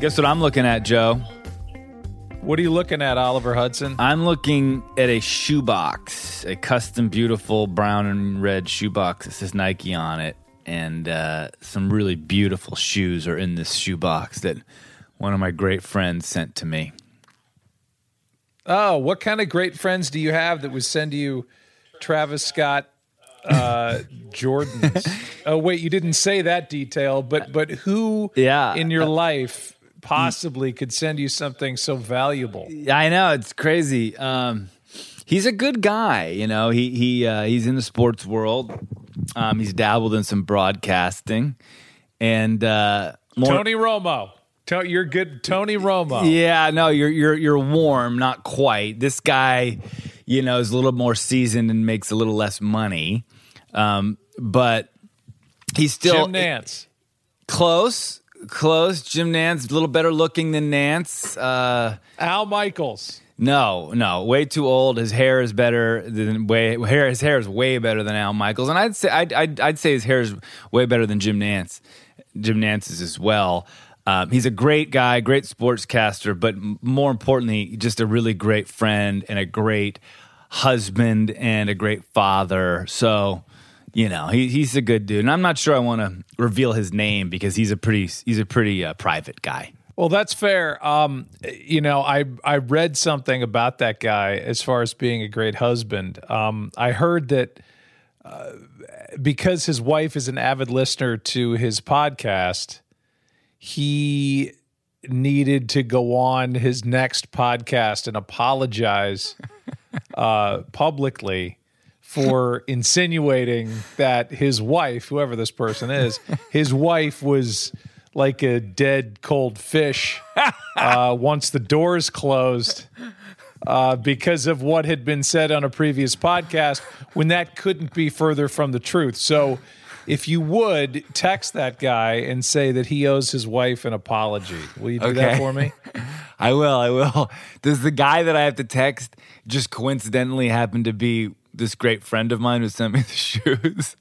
Guess what I'm looking at, Joe? What are you looking at, Oliver Hudson? I'm looking at a shoebox, a custom, beautiful brown and red shoebox that says Nike on it, and uh, some really beautiful shoes are in this shoebox that one of my great friends sent to me. Oh, what kind of great friends do you have that would send you Travis Scott uh, Jordans? oh, wait, you didn't say that detail, but but who Yeah. in your life possibly could send you something so valuable? I know it's crazy. Um, he's a good guy, you know. He he uh, he's in the sports world. Um, he's dabbled in some broadcasting, and uh, more, Tony Romo. To- you're good, Tony Romo. Yeah, no, you're you're you're warm, not quite. This guy, you know, is a little more seasoned and makes a little less money, um, but he's still Jim Nantz. close. Close. Jim Nantz, a little better looking than Nantz. Uh, Al Michaels. no, no, way too old. His hair is better than way hair. His hair is way better than Al Michaels, and I'd say I'd I'd, I'd say his hair is way better than Jim Nantz. Jim Nantz's as well. Um, he's a great guy, great sportscaster, but m- more importantly, just a really great friend and a great husband and a great father. So, you know, he, he's a good dude. And I'm not sure I want to reveal his name because he's a pretty he's a pretty uh, private guy. Well, that's fair. Um, you know, I I read something about that guy as far as being a great husband. Um, I heard that uh, because his wife is an avid listener to his podcast, he needed to go on his next podcast and apologize uh, publicly for insinuating that his wife, whoever this person is, his wife was like a dead cold fish uh, once the doors closed uh, because of what had been said on a previous podcast when that couldn't be further from the truth. So, if you would text that guy and say that he owes his wife an apology, will you do that for me? I will. I will. Does the guy that I have to text just coincidentally happen to be this great friend of mine who sent me the shoes?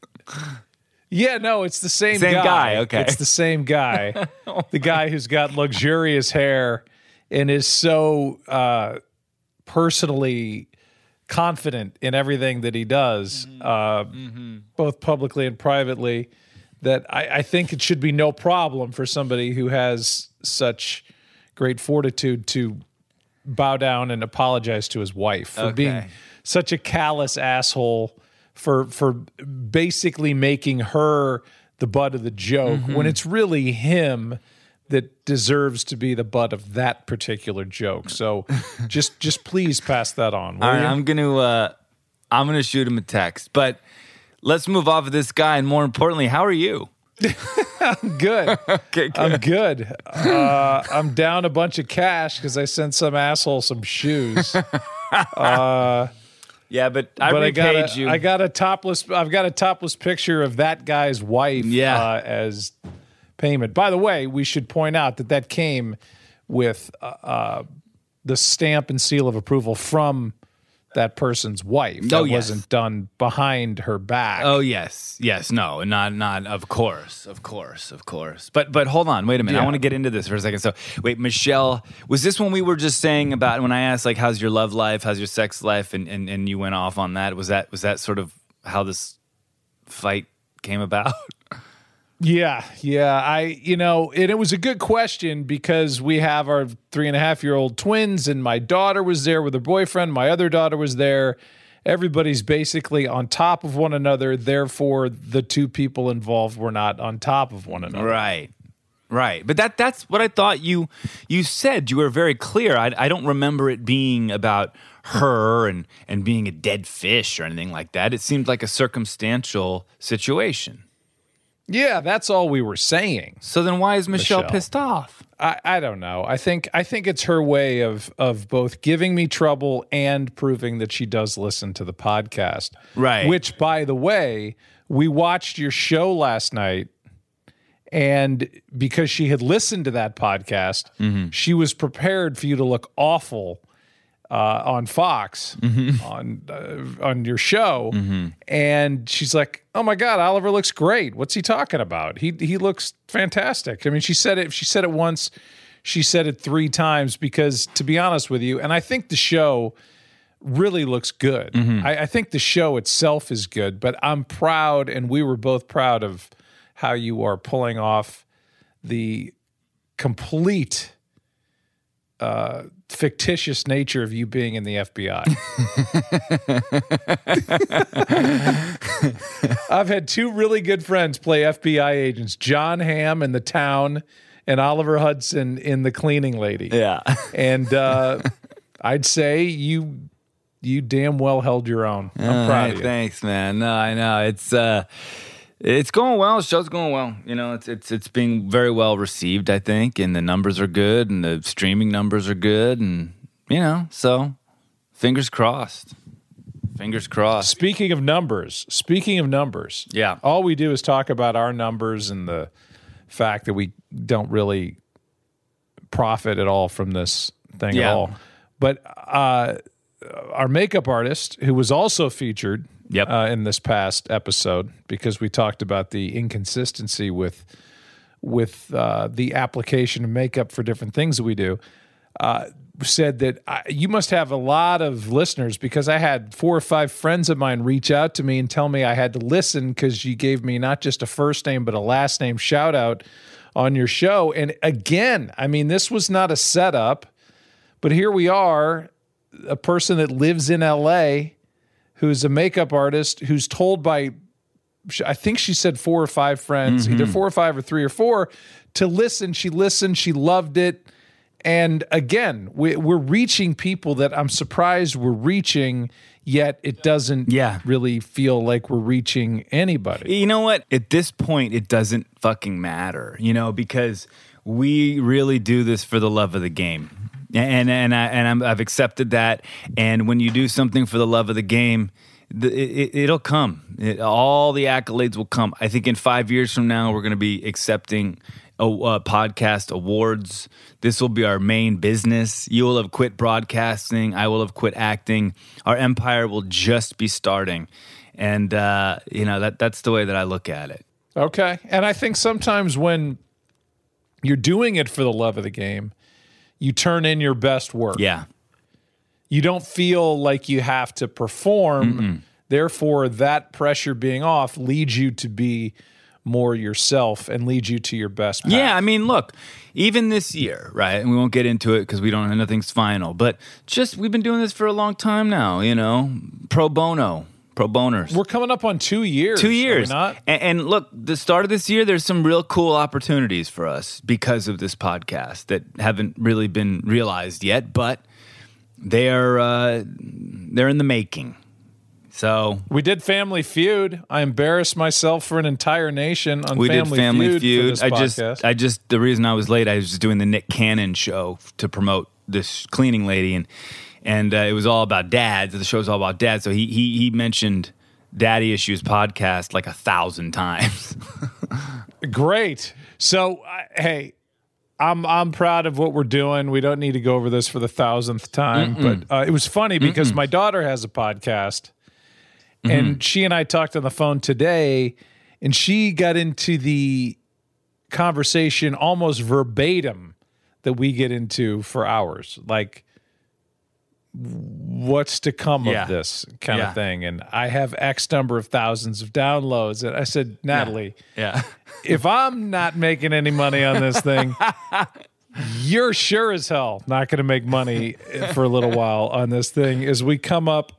Yeah, no, it's the same, Same guy, okay. It's the same guy. the guy who's got luxurious hair and is so uh, personally confident in everything that he does, uh, both publicly and privately, that I, I think it should be no problem for somebody who has such great fortitude to bow down and apologize to his wife for being Okay. Such a callous asshole for for basically making her the butt of the joke Mm-hmm. when it's really him that deserves to be the butt of that particular joke. So just just please pass that on. All right, you? I'm gonna uh, I'm gonna shoot him a text. But let's move off of this guy, and more importantly, how are you? good. Okay, good. I'm good. Uh, I'm down a bunch of cash because I sent some asshole some shoes. Yeah, but I but I got a, you. I got a topless. I've got a topless picture of that guy's wife. Yeah. uh, as payment. By the way, we should point out that that came with uh, uh, the stamp and seal of approval from that person's wife. Oh, that yes. wasn't done behind her back. Oh yes, yes, no, not not of course, of course, of course. But but hold on, wait a minute. I want to get into this for a second. So wait, Michelle, was this when we were just saying about when I asked like how's your love life, how's your sex life, and and, and you went off on that? Was that was that sort of how this fight came about? Yeah, yeah. I, you know, and it was a good question because we have our three and a half year old twins, and my daughter was there with her boyfriend. My other daughter was there. Everybody's basically on top of one another. Therefore, the two people involved were not on top of one another. Right. Right. But that that's what I thought you you said. You were very clear. I, I don't remember it being about her and and being a dead fish or anything like that. It seemed like a circumstantial situation. Yeah, that's all we were saying. So then why is Michelle, Michelle. pissed off? I, I don't know. I think I think it's her way of of both giving me trouble and proving that she does listen to the podcast. Right. Which, by the way, we watched your show last night, and because she had listened to that podcast, Mm-hmm. she was prepared for you to look awful uh, on Fox Mm-hmm. on uh, on your show, and she's like, "Oh my God, Oliver looks great. What's he talking about? He he looks fantastic." I mean, she said it. She said it once. She said it three times because, to be honest with you, and I think the show really looks good. Mm-hmm. I, I think the show itself is good, but I'm proud, and we were both proud of how you are pulling off the complete uh, fictitious nature of you being in the FBI. I've had two really good friends play FBI agents Jon Hamm in The Town and Oliver Hudson in The Cleaning Lady. Yeah. And uh, I'd say you you damn well held your own. I'm proud of you. Thanks, man. No, I know. It's uh it's going well. The show's going well. You know, it's it's it's being very well received, I think, and the numbers are good and the streaming numbers are good and you know, so fingers crossed. Fingers crossed. Speaking of numbers, speaking of numbers, Yeah. all we do is talk about our numbers and the fact that we don't really profit at all from this thing Yeah. at all. But uh, our makeup artist, who was also featured Yep. uh, in this past episode, because we talked about the inconsistency with with uh, the application of makeup for different things that we do, uh, said that I, you must have a lot of listeners because I had four or five friends of mine reach out to me and tell me I had to listen because you gave me not just a first name but a last name shout out on your show. And again, I mean, this was not a setup, but here we are, a person that lives in LA who's a makeup artist who's told by I think she said four or five friends, mm-hmm. either four or five or three or four, to listen. She listened. She loved it. And again, we, we're reaching people that I'm surprised we're reaching, yet it doesn't Yeah. really feel like we're reaching anybody. You know what? At this point, it doesn't fucking matter, you know, because we really do this for the love of the game, and and I and I'm, I've accepted that. And when you do something for the love of the game, the, it, it'll come. It, all the accolades will come. I think in five years from now, we're going to be accepting a, uh, podcast awards. This will be our main business. You will have quit broadcasting. I will have quit acting. Our empire will just be starting, and uh, you know that that's the way that I look at it. Okay. And I think sometimes when you're doing it for the love of the game, you turn in your best work. Yeah, you don't feel like you have to perform. Therefore, that pressure being off leads you to be more yourself and leads you to your best. Path. Yeah, I mean, look, even this year, right? And we won't get into it because we don't. Nothing's final. But just we've been doing this for a long time now. You know, pro bono, pro boners. we're coming up on two years. Two years. not? And, and look, the start of this year, there's some real cool opportunities for us because of this podcast that haven't really been realized yet, but they are uh, they're in the making. So We did Family Feud. I embarrassed myself for an entire nation on we Family, did Family Feud. Feud. I just. I just, the reason I was late, I was just doing the Nick Cannon show to promote this cleaning lady, and and uh, it was all about dads. The show's all about dads. So he he he mentioned Daddy Issues podcast like a thousand times. Great. So, I hey, I'm I'm proud of what we're doing. We don't need to go over this for the thousandth time, but uh, it was funny because my daughter has a podcast, and she and I talked on the phone today, and she got into the conversation almost verbatim that we get into for hours, like what's to come Yeah. of this kind Yeah. of thing. And I have X number of thousands of downloads, and I said, Natalie Yeah. if I'm not making any money on this thing, you're sure as hell not going to make money for a little while on this thing as we come up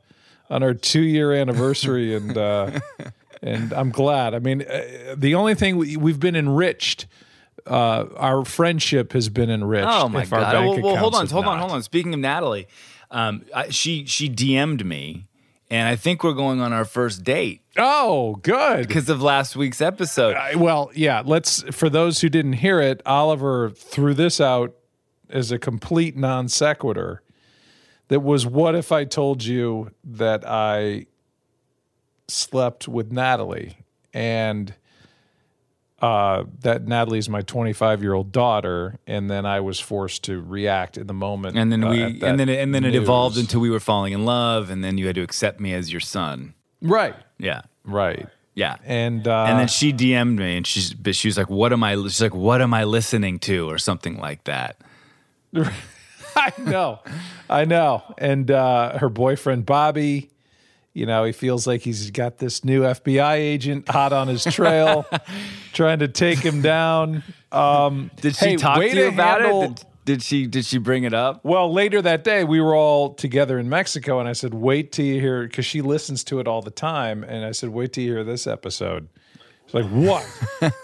on our two year anniversary. And, uh, and I'm glad. I mean, uh, the only thing we, we've been enriched, uh, our friendship has been enriched. Oh my if our god! Well, well, hold on, hold on, hold on. Speaking of Natalie, um, I, she she DM'd me, and I think we're going on our first date Oh, good. because of last week's episode. I- well, yeah. Let's for those who didn't hear it, Oliver threw this out as a complete non sequitur. That was what if I told you that I slept with Natalie and uh, that Natalie's my 25 year old daughter, and then I was forced to react in the moment. and then uh, we, and then it, and then it evolved until we were falling in love, and then you had to accept me as your son. right, Yeah, right, yeah. and uh, and then she DM'd me, and she's but she was like, "What am I?" She's like, "What am I listening to?" or something like that. I know, I know. And uh, her boyfriend Bobby, you know, he feels like he's got this new FBI agent hot on his trail, trying to take him down. Um, Did she hey, talk to you about handle- it? Did, she did she bring it up? Well, later that day, we were all together in Mexico, and I said, "Wait till you hear," because she listens to it all the time. And I said, "Wait till you hear this episode." She's like, "What?"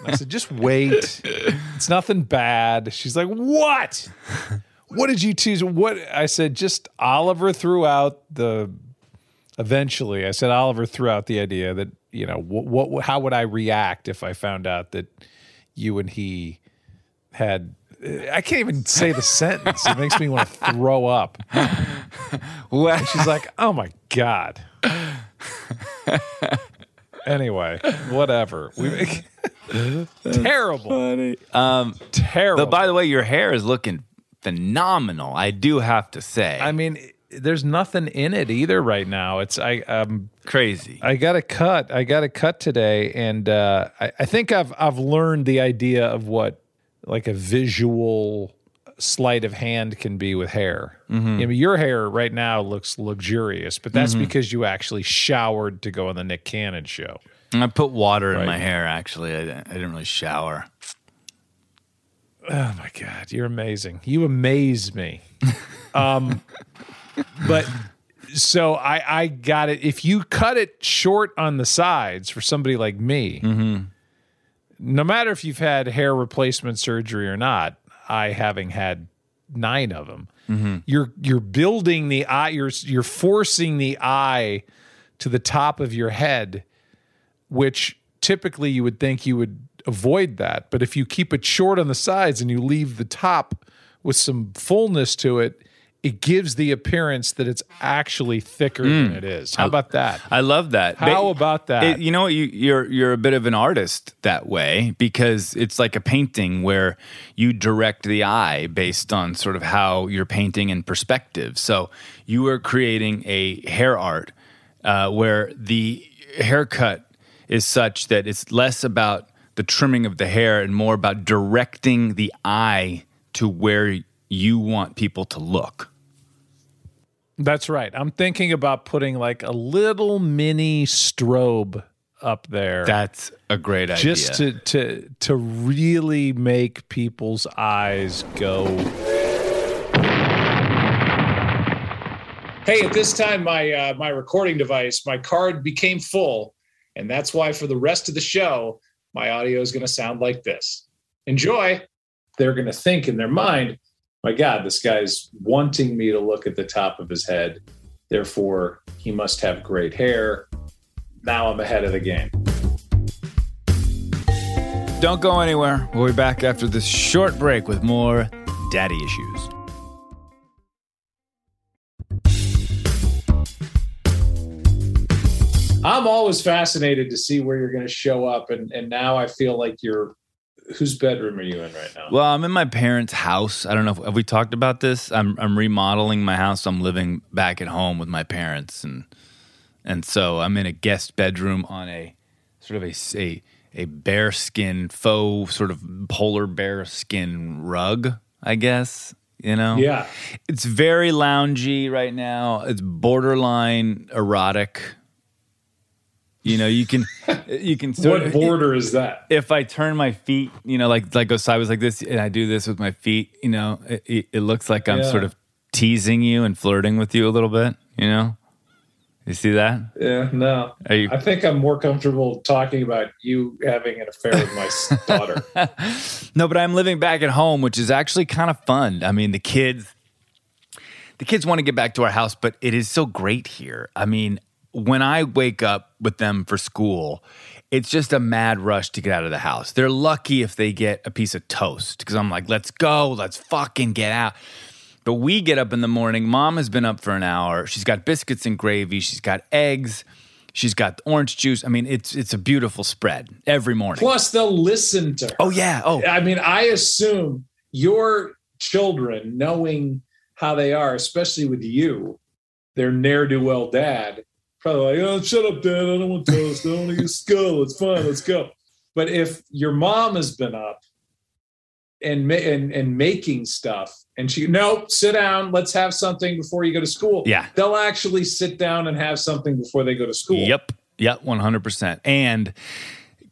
I said, "Just wait. It's nothing bad." She's like, "What? What did you choose?" What I said, just Oliver threw out the. Eventually, I said Oliver threw out the idea that you know what, what how would I react if I found out that you and he had. I can't even say the sentence. It makes me want to throw up. Well, She's like, "Oh my god." anyway, whatever. We terrible, Funny. um, terrible. but by the way, your hair is looking phenomenal. I do have to say. I mean, there's nothing in it either right now. It's I um crazy. I got a cut. I got a cut today, and uh, I, I think I've I've learned the idea of what like a visual sleight of hand can be with hair. I mean, your hair right now looks luxurious, but that's because you actually showered to go on the Nick Cannon show. I put water in my hair. Actually, I, didn't- I didn't really shower. Oh my God, you're amazing. You amaze me. um, but so I, I got it. If you cut it short on the sides for somebody like me, no matter if you've had hair replacement surgery or not, I having had nine of them, you're you're building the eye. You're you're forcing the eye to the top of your head, which typically you would think you would avoid that. But if you keep it short on the sides and you leave the top with some fullness to it, it gives the appearance that it's actually thicker than it is. How about that? I love that. How about that? It- you know, you, you're you're a bit of an artist that way because it's like a painting where you direct the eye based on sort of how you're painting in perspective. So you are creating a hair art uh, where the haircut is such that it's less about the trimming of the hair and more about directing the eye to where you want people to look. That's right. I'm thinking about putting like a little mini strobe up there. That's a great idea. just to to to really make people's eyes go Hey, at this time, my uh, my recording device, my card became full, and that's why for the rest of the show, my audio is going to sound like this. Enjoy. They're going to think in their mind, "My God, this guy's wanting me to look at the top of his head. Therefore, he must have great hair." Now I'm ahead of the game. Don't go anywhere. We'll be back after this short break with more daddy issues. I'm always fascinated to see where you're going to show up, and and now I feel like you're whose bedroom are you in right now? Well, I'm in my parents' house. I don't know if have we talked about this. I'm I'm remodeling my house. I'm living back at home with my parents, and and so I'm in a guest bedroom on a sort of a a, a bear skin faux sort of polar bear skin rug, I guess. You know, yeah, it's very loungy right now. It's borderline erotic. You know, you can you can sort what of, border is that? if I turn my feet, you know, like like go sideways like this, and I do this with my feet, you know, it, it, looks like I'm Yeah. sort of teasing you and flirting with you a little bit. You know, you see that? Yeah, no. Are you? I think I'm more comfortable talking about you having an affair with my daughter. No, but I'm living back at home, which is actually kind of fun. I mean, the kids, the kids want to get back to our house, but it is so great here. I mean, when I wake up with them for school, it's just a mad rush to get out of the house. They're lucky if they get a piece of toast because I'm like, let's go, let's fucking get out. But we get up in the morning. Mom has been up for an hour. She's got biscuits and gravy. She's got eggs. She's got orange juice. I mean, it's it's a beautiful spread every morning. Plus, they'll listen to her. oh yeah. Oh I mean, I assume your children, knowing how they are, especially with you, their ne'er do well dad, probably like, oh, shut up, dad. I don't want toast. I don't want to get skull. It's fine. Let's go. But if your mom has been up and, and, and making stuff, and she, nope, sit down. Let's have something before you go to school. Yeah. They'll actually sit down and have something before they go to school. Yep. Yep. 100%. And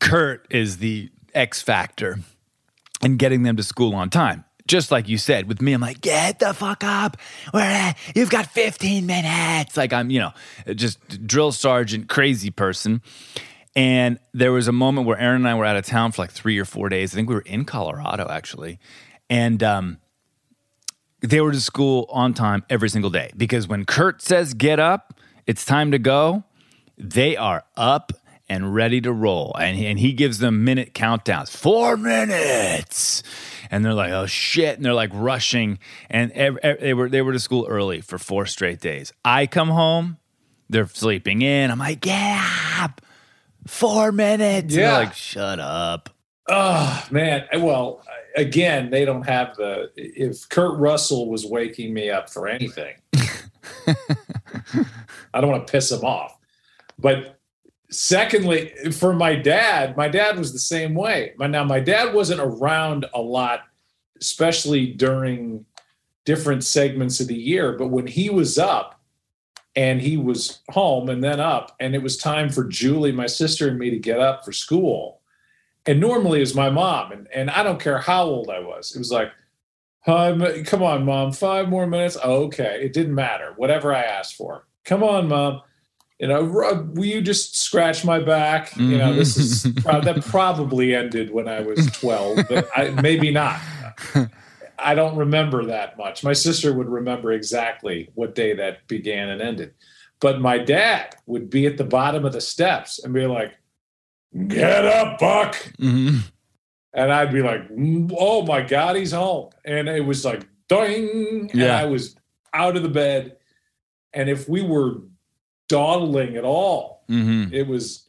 Kurt is the X factor in getting them to school on time. Just like you said, with me, I'm like, get the fuck up. We're at, you've got 15 minutes. Like I'm, you know, just drill sergeant, crazy person. And there was a moment where Erinn and I were out of town for like three or four days. I think we were in Colorado actually. And um, they were to school on time every single day because when Kurt says get up, it's time to go, they are up and ready to roll. And he, and he gives them minute countdowns four minutes. And they're like, oh shit. And they're like rushing. And ev- ev- they, were, they were to school early for four straight days. I come home, they're sleeping in. I'm like, get up. Four minutes. Yeah. like, shut up. Oh man! Well, again, they don't have the. If Kurt Russell was waking me up for anything, I don't want to piss him off. But secondly, for my dad, my dad was the same way. Now my dad wasn't around a lot, especially during different segments of the year. But when he was up and he was home and then up, and it was time for Julie, my sister, and me to get up for school and normally it was my mom and, and i don't care how old i was it was like come on mom five more minutes okay it didn't matter whatever i asked for come on mom you know "Ru- will you just scratch my back you know this is prob- that probably ended when i was 12 but I, maybe not i don't remember that much my sister would remember exactly what day that began and ended but my dad would be at the bottom of the steps and be like get up buck Mm-hmm. and I'd be like, "Mm, "Oh my god, he's home!" And it was like, "Ding!" And Yeah. I was out of the bed, and if we were dawdling at all, Mm-hmm. it was,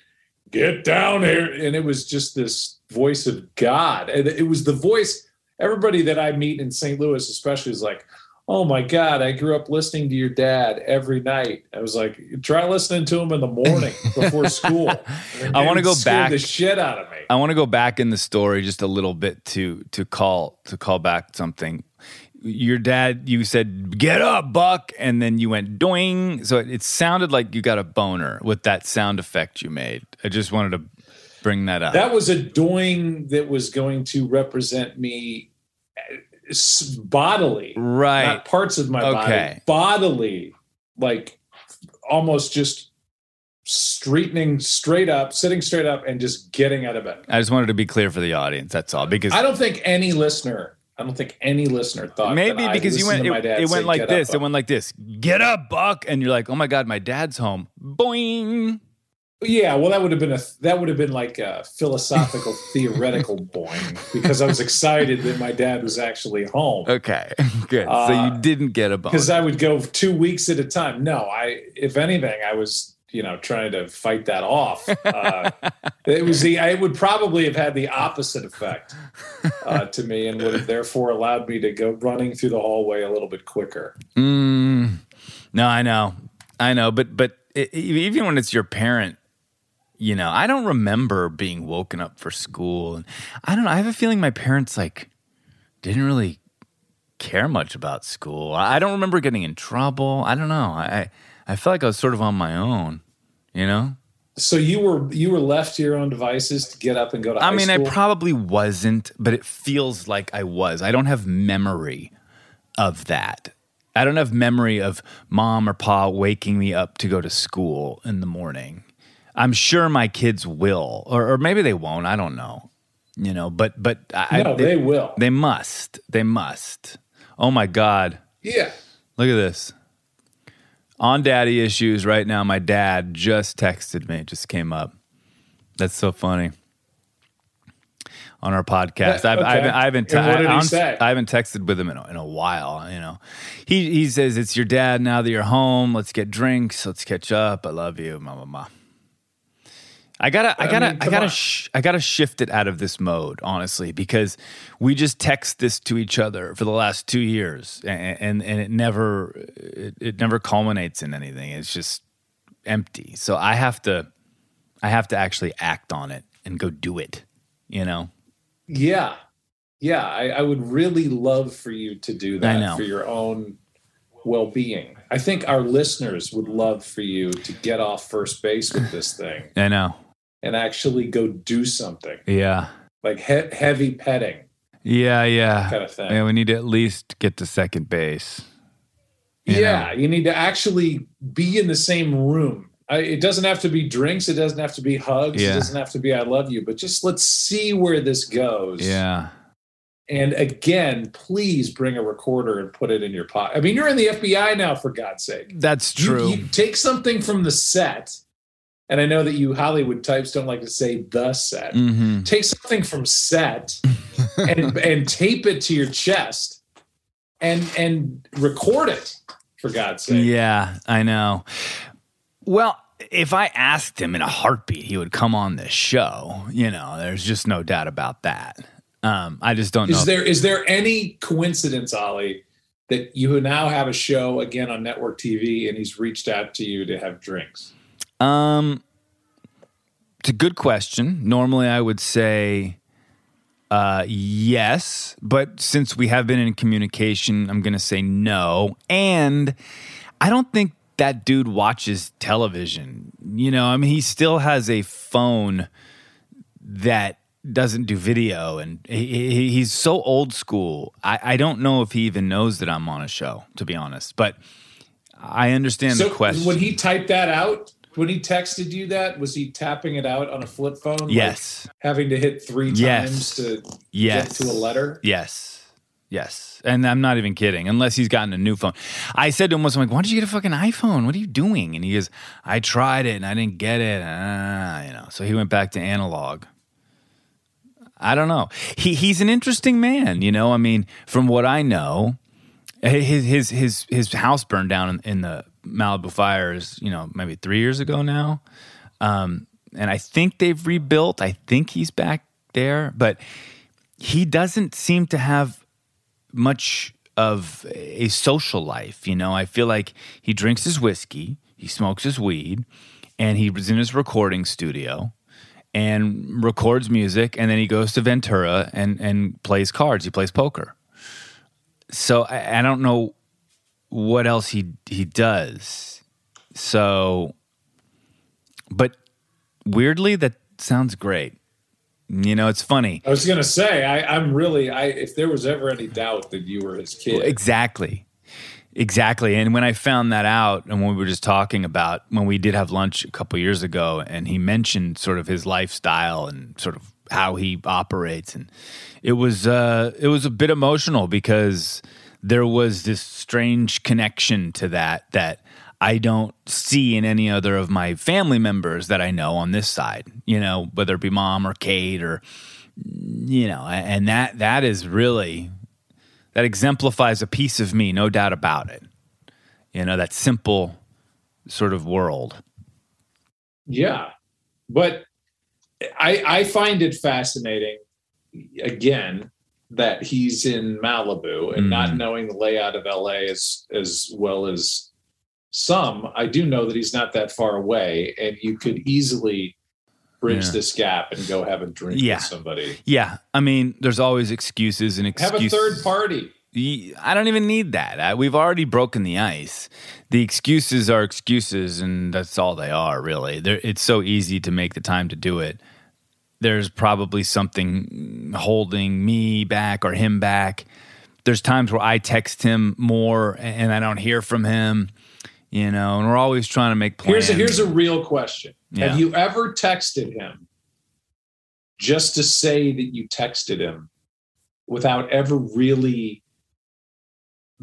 "Get down here!" And it was just this voice of God, and it was the voice. Everybody that I meet in St. Louis, especially, is like, "Oh my god, I grew up listening to your dad every night." I was like, "Try listening to him in the morning before school." I wanna go back- the shit out of me. I want to go back in the story just a little bit to to call to call back something. Your dad, you said, "Get up, Buck," and then you went doing. So it, it sounded like you got a boner with that sound effect you made. I just wanted to bring that up. That was a doing that was going to represent me uh, bodily, right. not parts of my Okay. body, bodily, like almost just straightening straight up, sitting straight up, and just getting out of bed. I just wanted to be clear for the audience. That's all. Because I don't think any listener, I don't think any listener thought maybe because you went, it, it say, went like this. up, it went like this. Get up, Buck, and you're like, oh my god, my dad's home. Boing. Yeah, well, that would have been a that would have been like a philosophical theoretical boing because I was excited that my dad was actually home. Okay, good. so Uh, you didn't get a boner. because I would go two weeks at a time. No, I, if anything, I was you know, trying to fight that off. Uh, it was the, I would probably have had the opposite effect uh, to me and would have therefore allowed me to go running through the hallway a little bit quicker. Mm, no, I know. I know. But, but it, even when it's your parent, you know, I don't remember being woken up for school. And I don't know. I have a feeling my parents, like, didn't really care much about school. I don't remember getting in trouble. I don't know. I, I felt like I was sort of on my own, you know? So you were you were left to your own devices to get up and go to. I mean, school? I probably wasn't, but it feels like I was. I don't have memory of that. I don't have memory of mom or pa waking me up to go to school in the morning. I'm sure my kids will, or, or maybe they won't. I don't know. You know, but but I, no, they, they will. They must. They must. Oh my god. Yeah. Look at this on daddy issues right now. My dad just texted me, just came up. That's so funny. On our podcast, I've, okay. I haven't, I haven't, te- did? I haven't texted with him in a, in a while. You know, he he says it's your dad now that you're home. Let's get drinks. Let's catch up. I love you, mama. Ma. I gotta, I gotta, I, mean, I gotta, sh- I gotta shift it out of this mode, honestly, because we just text this to each other for the last two years, and and, and it never, it, it never culminates in anything. It's just empty. So I have to, I have to actually act on it and go do it. You know? Yeah, yeah. I, I would really love for you to do that for your own well-being. I think our listeners would love for you to get off first base with this thing. I know and actually go do something. Yeah. Like he- heavy petting. Yeah, yeah. Kind of thing. Yeah, we need to at least get to second base. You yeah, know? you need to actually be in the same room. I, it doesn't have to be drinks. It doesn't have to be hugs. Yeah. It doesn't have to be I love you. But just let's see where this goes. Yeah. And again, please bring a recorder and put it in your pocket. I mean, you're in the FBI now, for God's sake. That's true. You, you take something from the set and I know that you Hollywood types don't like to say the set. Mm-hmm. Take something from set and and tape it to your chest and and record it for God's sake. Yeah, I know. Well, if I asked him in a heartbeat, he would come on this show. You know, there's just no doubt about that. Um, I just don't is know. Is there is there any coincidence, Ollie, that you now have a show again on network TV and he's reached out to you to have drinks? Um, it's a good question. Normally, I would say uh, yes, but since we have been in communication, I'm going to say no. And I don't think that dude watches television. You know, I mean, he still has a phone that doesn't do video, and he, he's so old school. I, I don't know if he even knows that I'm on a show, to be honest. But I understand so the question. When he typed that out? when he texted you that, was he tapping it out on a flip phone? Yes. Like having to hit three times yes. to yes. get to a letter? Yes. Yes. And I'm not even kidding, unless he's gotten a new phone. I said to him once, I'm like, why don't you get a fucking iPhone? What are you doing? And he goes, I tried it and I didn't get it. Ah, you know. So he went back to analog. I don't know. He he's an interesting man, you know. I mean, from what I know, his his his his house burned down in, in the Malibu fires, you know, maybe three years ago now. Um, and I think they've rebuilt. I think he's back there, but he doesn't seem to have much of a social life. You know, I feel like he drinks his whiskey, he smokes his weed, and he was in his recording studio and records music, and then he goes to Ventura and and plays cards. He plays poker. So I, I don't know what else he he does. So, but weirdly, that sounds great. You know, it's funny. I was gonna say, I, I'm really, I if there was ever any doubt that you were his kid, exactly, exactly. And when I found that out, and when we were just talking about when we did have lunch a couple years ago, and he mentioned sort of his lifestyle and sort of how he operates, and it was uh, it was a bit emotional because there was this strange connection to that that I don't see in any other of my family members that I know on this side, you know, whether it be mom or Kate or you know, and that that is really that exemplifies a piece of me, no doubt about it. You know, that simple sort of world. Yeah, but I I find it fascinating. Again, that he's in Malibu and Mm. not knowing the layout of LA as as well as some, I do know that he's not that far away, and you could easily bridge Yeah. this gap and go have a drink Yeah. with somebody. Yeah, I mean, there's always excuses and Have a third party. I don't even need that. I, we've already broken the ice. The excuses are excuses, and that's all they are, really. They're, it's so easy to make the time to do it. There's probably something holding me back or him back. There's times where I text him more and I don't hear from him, you know, and we're always trying to make plans. Here's a, here's a real question. Yeah. Have you ever texted him just to say that you texted him without ever really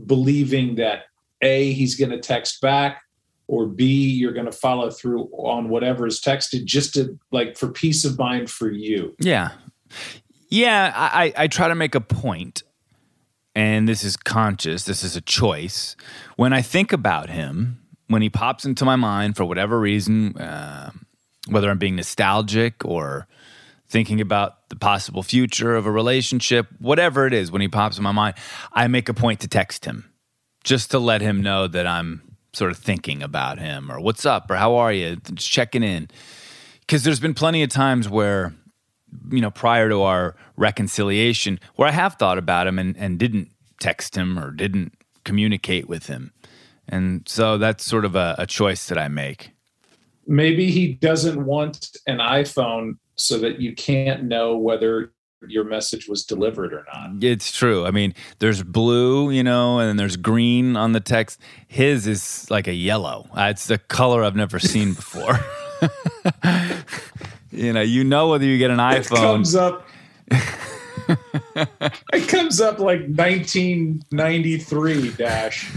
believing that A, he's going to text back, or B, you're going to follow through on whatever is texted just to like for peace of mind for you? Yeah. Yeah, I, I I try to make a point, and this is conscious, this is a choice. When I think about him, when he pops into my mind for whatever reason, uh, whether I'm being nostalgic or thinking about the possible future of a relationship, whatever it is, when he pops in my mind, I make a point to text him just to let him know that I'm sort of thinking about him or what's up or how are you, just checking in. Because there's been plenty of times where you know, prior to our reconciliation, where I have thought about him and, and didn't text him or didn't communicate with him. And so that's sort of a, a choice that I make. Maybe he doesn't want an iPhone so that you can't know whether your message was delivered or not. It's true. I mean, there's blue, you know, and then there's green on the text. His is like a yellow. Uh, it's the color I've never seen before. you know, you know whether you get an iPhone. It comes up. it comes up like 1993 dash.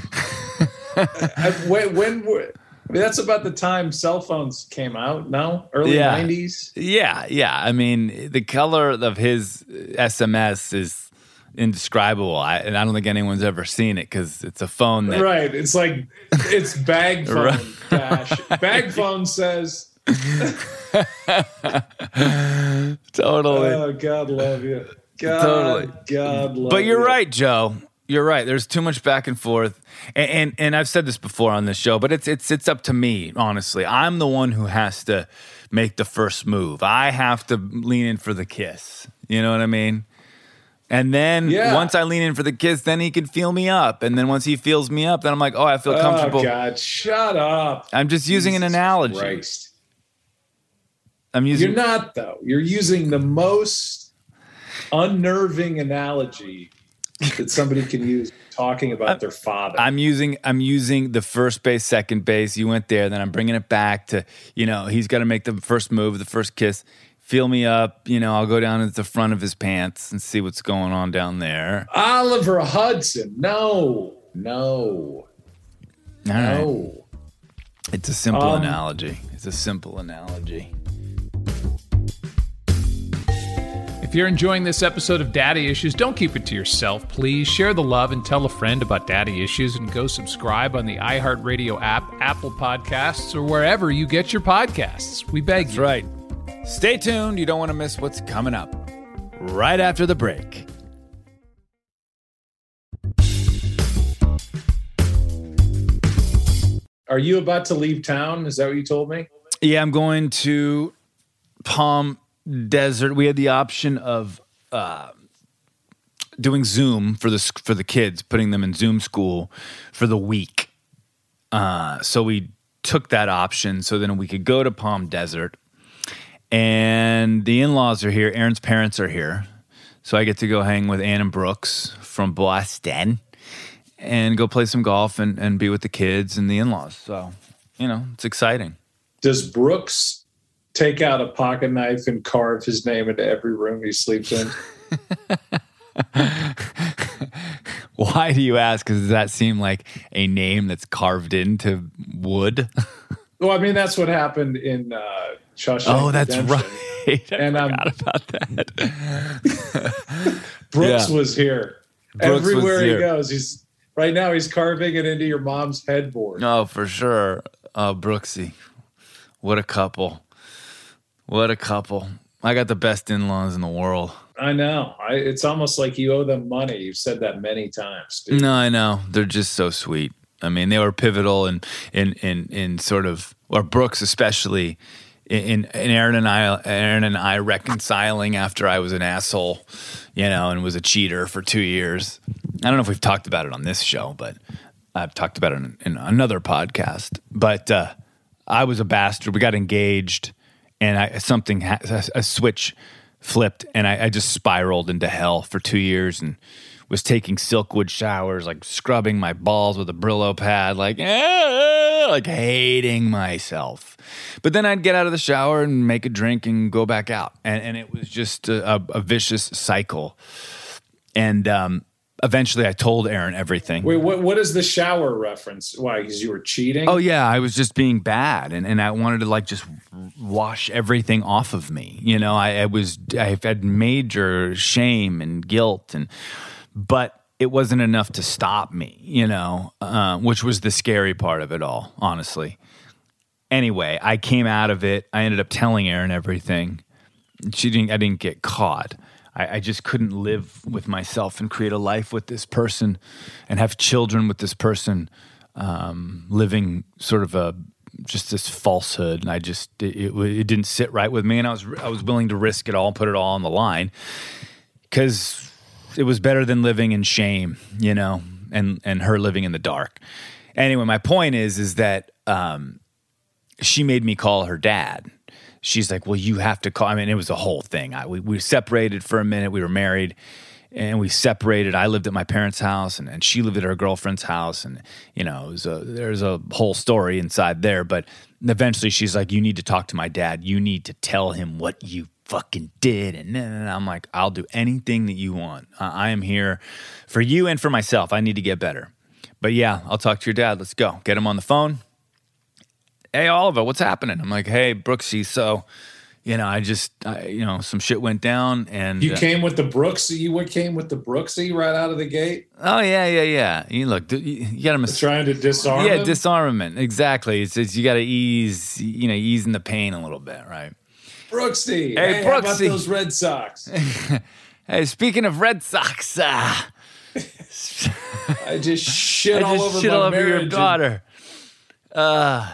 When, when were- I mean, that's about the time cell phones came out. No, early Yeah. 90s. Yeah, yeah. I mean, the color of his SMS is indescribable. I, and I don't think anyone's ever seen it because it's a phone that. Right. It's like it's bag phone Right. Bag phone says, Totally. "Oh God, love you." God, Totally. God, love but you're you. right, Joe. You're right. There's too much back and forth, and, and and I've said this before on this show, but it's it's it's up to me. Honestly, I'm the one who has to make the first move. I have to lean in for the kiss. You know what I mean? And then Yeah. once I lean in for the kiss, then he can feel me up. And then once he feels me up, then I'm like, oh, I feel oh, comfortable. Oh God, shut up. I'm just using an analogy. Christ. I'm using. You're not though. You're using the most unnerving analogy that somebody can use talking about their father. I'm using I'm using the first base, second base. You went there, then I'm bringing it back to you know he's got to make the first move, the first kiss. Feel me up, you know. I'll go down into the front of his pants and see what's going on down there. Oliver Hudson. No, no, All right, no. it's a simple Um, analogy. It's a simple analogy. If you're enjoying this episode of Daddy Issues, don't keep it to yourself, please. Share the love and tell a friend about Daddy Issues and go subscribe on the iHeartRadio app, Apple Podcasts, or wherever you get your podcasts. We beg That's you. right. Stay tuned. You don't want to miss what's coming up right after the break. Are you about to leave town? Is that what you told me? Yeah, I'm going to Palm Desert. We had the option of uh, doing Zoom for the for the kids, putting them in Zoom school for the week. Uh, so we took that option, so then we could go to Palm Desert, and the in-laws are here. Erinn's parents are here, so I get to go hang with Ann and Brooks from Boston, and go play some golf and, and be with the kids and the in-laws. So you know, it's exciting. Does Brooks take out a pocket knife and carve his name into every room he sleeps in? Why do you ask? Because does that seem like a name that's carved into wood? well, I mean, that's what happened in uh, Shawshank. oh, that's Redemption. right. I And, um, forgot about that. Brooks Yeah. was here. Brooks was Everywhere here. he goes, he's right now. He's carving it into your mom's headboard. oh, for sure. Oh, Brooksy. What a couple. What a couple. I got the best in laws in the world. I know. I, it's almost like you owe them money. You've said that many times. Dude. No, I know. They're just so sweet. I mean, they were pivotal in in in, in sort of or Brooks especially in, in Erinn and I Erinn and I reconciling after I was an asshole, you know, and was a cheater for two years. I don't know if we've talked about it on this show, but I've talked about it in, in another podcast. But uh, I was a bastard. We got engaged, and I, something ha- a, switch flipped, and I, I just spiraled into hell for two years, and was taking silkwood showers, like scrubbing my balls with a Brillo pad, like eh, like hating myself. But then I'd get out of the shower and make a drink and go back out, and and it was just a, a, a vicious cycle. And um, eventually, I told Erinn everything. Wait, what? What is the shower reference? Why? Because you were cheating? Oh yeah, I was just being bad, and, and I wanted to like just wash everything off of me. You know, I, I was I had major shame and guilt, and but it wasn't enough to stop me. You know, uh, which was the scary part of it all, honestly. Anyway, I came out of it. I ended up telling Erinn everything. She didn't. I didn't get caught. I, I just couldn't live with myself and create a life with this person, and have children with this person, um, living sort of a just this falsehood. And I just it, it, it didn't sit right with me, and I was I was willing to risk it all, put it all on the line, because it was better than living in shame, you know, and and her living in the dark. Anyway, my point is is that um, she made me call her dad. She's like, "Well, you have to call." I mean, it was a whole thing. I, we we separated for a minute. We were married, and we separated. I lived at my parents' house, and, and she lived at her girlfriend's house, and you know, there's a whole story inside there. But eventually, she's like, "You need to talk to my dad. You need to tell him what you fucking did." And, and I'm like, "I'll do anything that you want. I, I am here for you and for myself. I need to get better." But yeah, I'll talk to your dad. Let's go. Get him on the phone hey Oliver, what's happening? I'm like, hey Brooksy, so you know, I just, I, you know, some shit went down, and You uh, came with the Brooksy. You what came with the Brooksy right out of the gate, oh yeah, yeah, yeah. You look, you, you got to mis- trying to disarm. yeah, him? disarmament, exactly. It's, it's you got to ease, you know, easing the pain a little bit, right? Brooksy. Hey, Hey, how about those Red Sox? Hey, speaking of Red Sox, uh, I just shit I all just over shit all over your marriage and- daughter. Uh,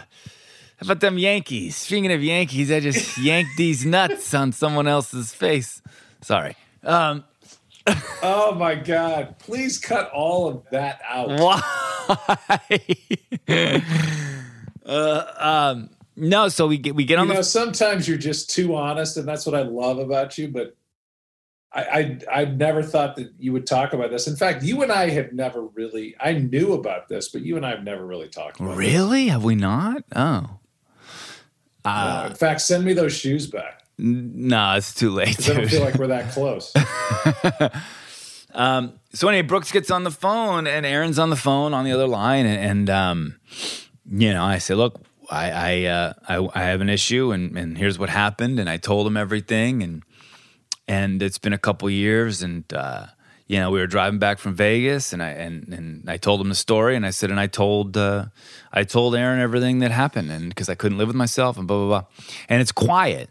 how about them Yankees? Speaking of Yankees, I just yanked these nuts on someone else's face. Sorry. Um, Oh my God! Please cut all of that out. Why? uh, um, no, so we get we get on. You know, the sometimes you're just too honest, and that's what I love about you. But I, I, I never thought that you would talk about this. In fact, you and I have never really. I knew about this, but you and I have never really talked about. It. Really have we not? Oh, No, in fact, send me those shoes back. No, it's too late. I don't feel like we're that close. Um, so anyway, Brooks gets on the phone and Erinn's on the phone on the other line, and, and um, you know, I say, look, I I, uh, I I have an issue, and and here's what happened, and I told him everything, and and it's been a couple years, and uh, you know, we were driving back from Vegas, and I and and I told him the story, and I said, and I told uh, I told Erinn everything that happened, and because I couldn't live with myself, and blah blah blah, and it's quiet,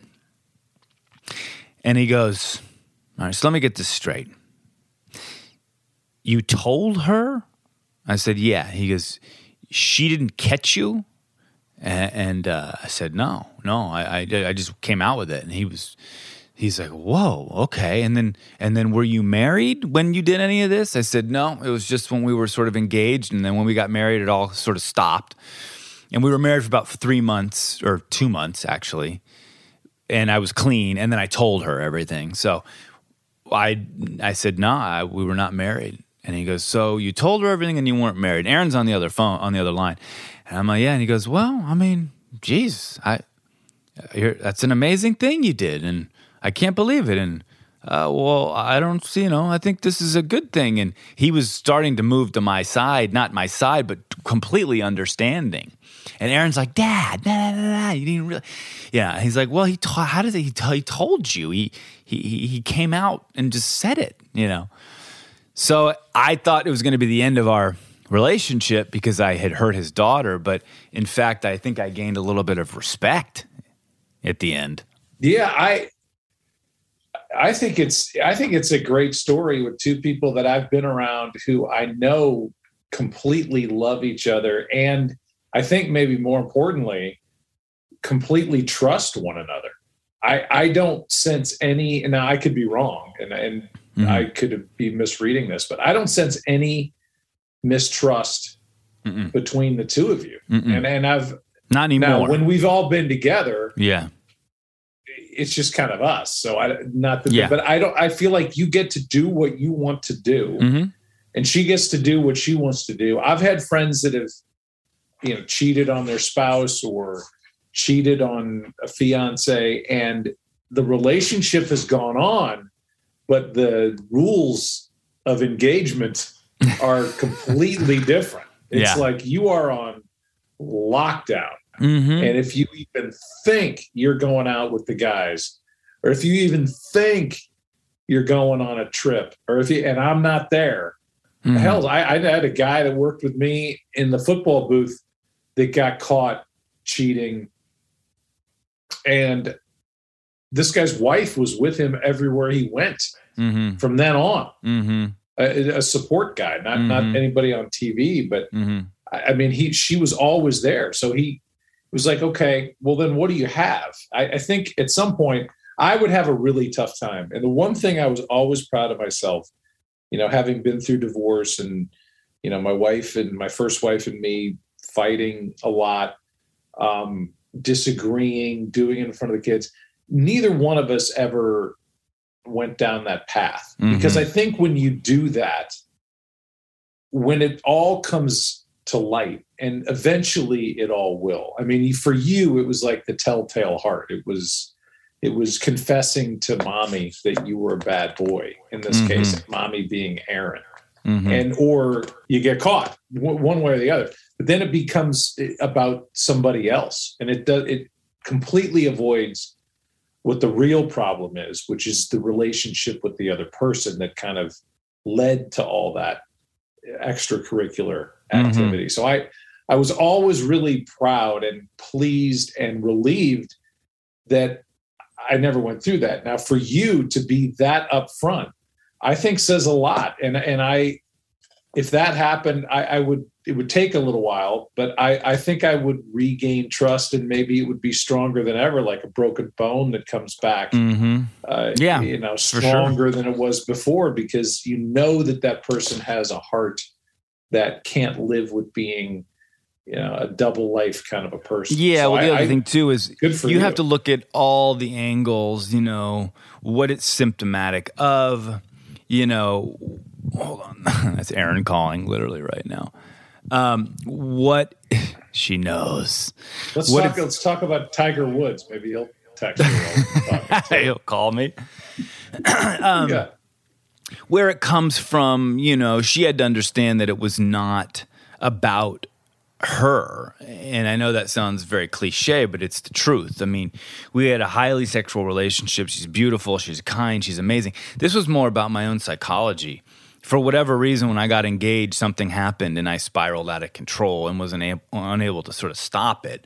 and he goes, all right, so let me get this straight you told her? I said, yeah. He goes, she didn't catch you? And, and uh, I said, no, no. I, I, I just came out with it. And he was, he's like, whoa, okay. And then, and then were you married when you did any of this? I said, no, it was just when we were sort of engaged. And then when we got married, it all sort of stopped. And we were married for about three months or two months, actually. And I was clean. And then I told her everything. So I I said, "Nah, we were not married." And he goes, "So you told her everything and you weren't married?" Erinn's on the other phone, on the other line, and I'm like, "Yeah." And he goes, "Well, I mean, geez, I that's an amazing thing you did, and I can't believe it." And uh, well, I don't see, you know, I think this is a good thing. And he was starting to move to my side, not my side, but completely understanding. And Erinn's like, Dad, nah, nah, nah, nah, you didn't really. Yeah. He's like, Well, he how did he, he, told you? He, he he came out and just said it, you know. So I thought it was going to be the end of our relationship because I had hurt his daughter. But in fact, I think I gained a little bit of respect at the end. Yeah, I I think it's I think it's a great story with two people that I've been around who I know completely love each other and I think maybe more importantly completely trust one another. I I don't sense any and I could be wrong and and mm-hmm. I could be misreading this but I don't sense any mistrust Mm-mm. between the two of you. Mm-mm. And and I've not anymore. Now, when we've all been together, yeah, it's just kind of us. So I not the yeah. but I don't. I feel like you get to do what you want to do, mm-hmm. and she gets to do what she wants to do. I've had friends that have, you know, cheated on their spouse or cheated on a fiance, and the relationship has gone on, but the rules of engagement are completely different. It's yeah. like you are on lockdown Mm-hmm. And if you even think you're going out with the guys, or if you even think you're going on a trip, or if you, and I'm not there, mm-hmm. hell, I, I had a guy that worked with me in the football booth that got caught cheating. And this guy's wife was with him everywhere he went mm-hmm. from then on. Mm-hmm. A, a, support guy, not not mm-hmm. anybody on TV, but mm-hmm. I, mean, he she was always there. So he was like, okay, well, then what do you have? I, I think at some point I would have a really tough time. And the one thing I was always proud of myself, you know, having been through divorce and, you know, my wife and my first wife and me fighting a lot, um, disagreeing, doing it in front of the kids. Neither one of us ever went down that path mm-hmm. because I think when you do that, when it all comes to light and eventually it all will i mean for you it was like the telltale heart it was it was confessing to mommy that you were a bad boy in this mm-hmm. case mommy being Erinn mm-hmm. and or you get caught one way or the other but then it becomes about somebody else and it does it completely avoids what the real problem is which is the relationship with the other person that kind of led to all that extracurricular mm-hmm. activity mm-hmm. so i I was always really proud and pleased and relieved that I never went through that. Now, for you to be that upfront, I think says a lot. And and I, if that happened, I, I would. It would take a little while, but I, I think I would regain trust, and maybe it would be stronger than ever, like a broken bone that comes back. Mm-hmm. Uh, yeah, you know, stronger sure. than it was before because you know that that person has a heart that can't live with being you know a double life kind of a person. Yeah. So well, the I, other I, thing too is you, you have to look at all the angles. You know what it's symptomatic of. You know, hold on, that's Erinn calling literally right now. Um, what she knows. Let's what talk. let's talk about Tiger Woods. Maybe he'll text me. he'll call me. um, yeah. Where it comes from, you know, she had to understand that it was not about her. And I know that sounds very cliche, but it's the truth. I mean, we had a highly sexual relationship. She's beautiful, she's kind, she's amazing. This was more about my own psychology. For whatever reason, when I got engaged, something happened and I spiraled out of control and was unable, unable to sort of stop it.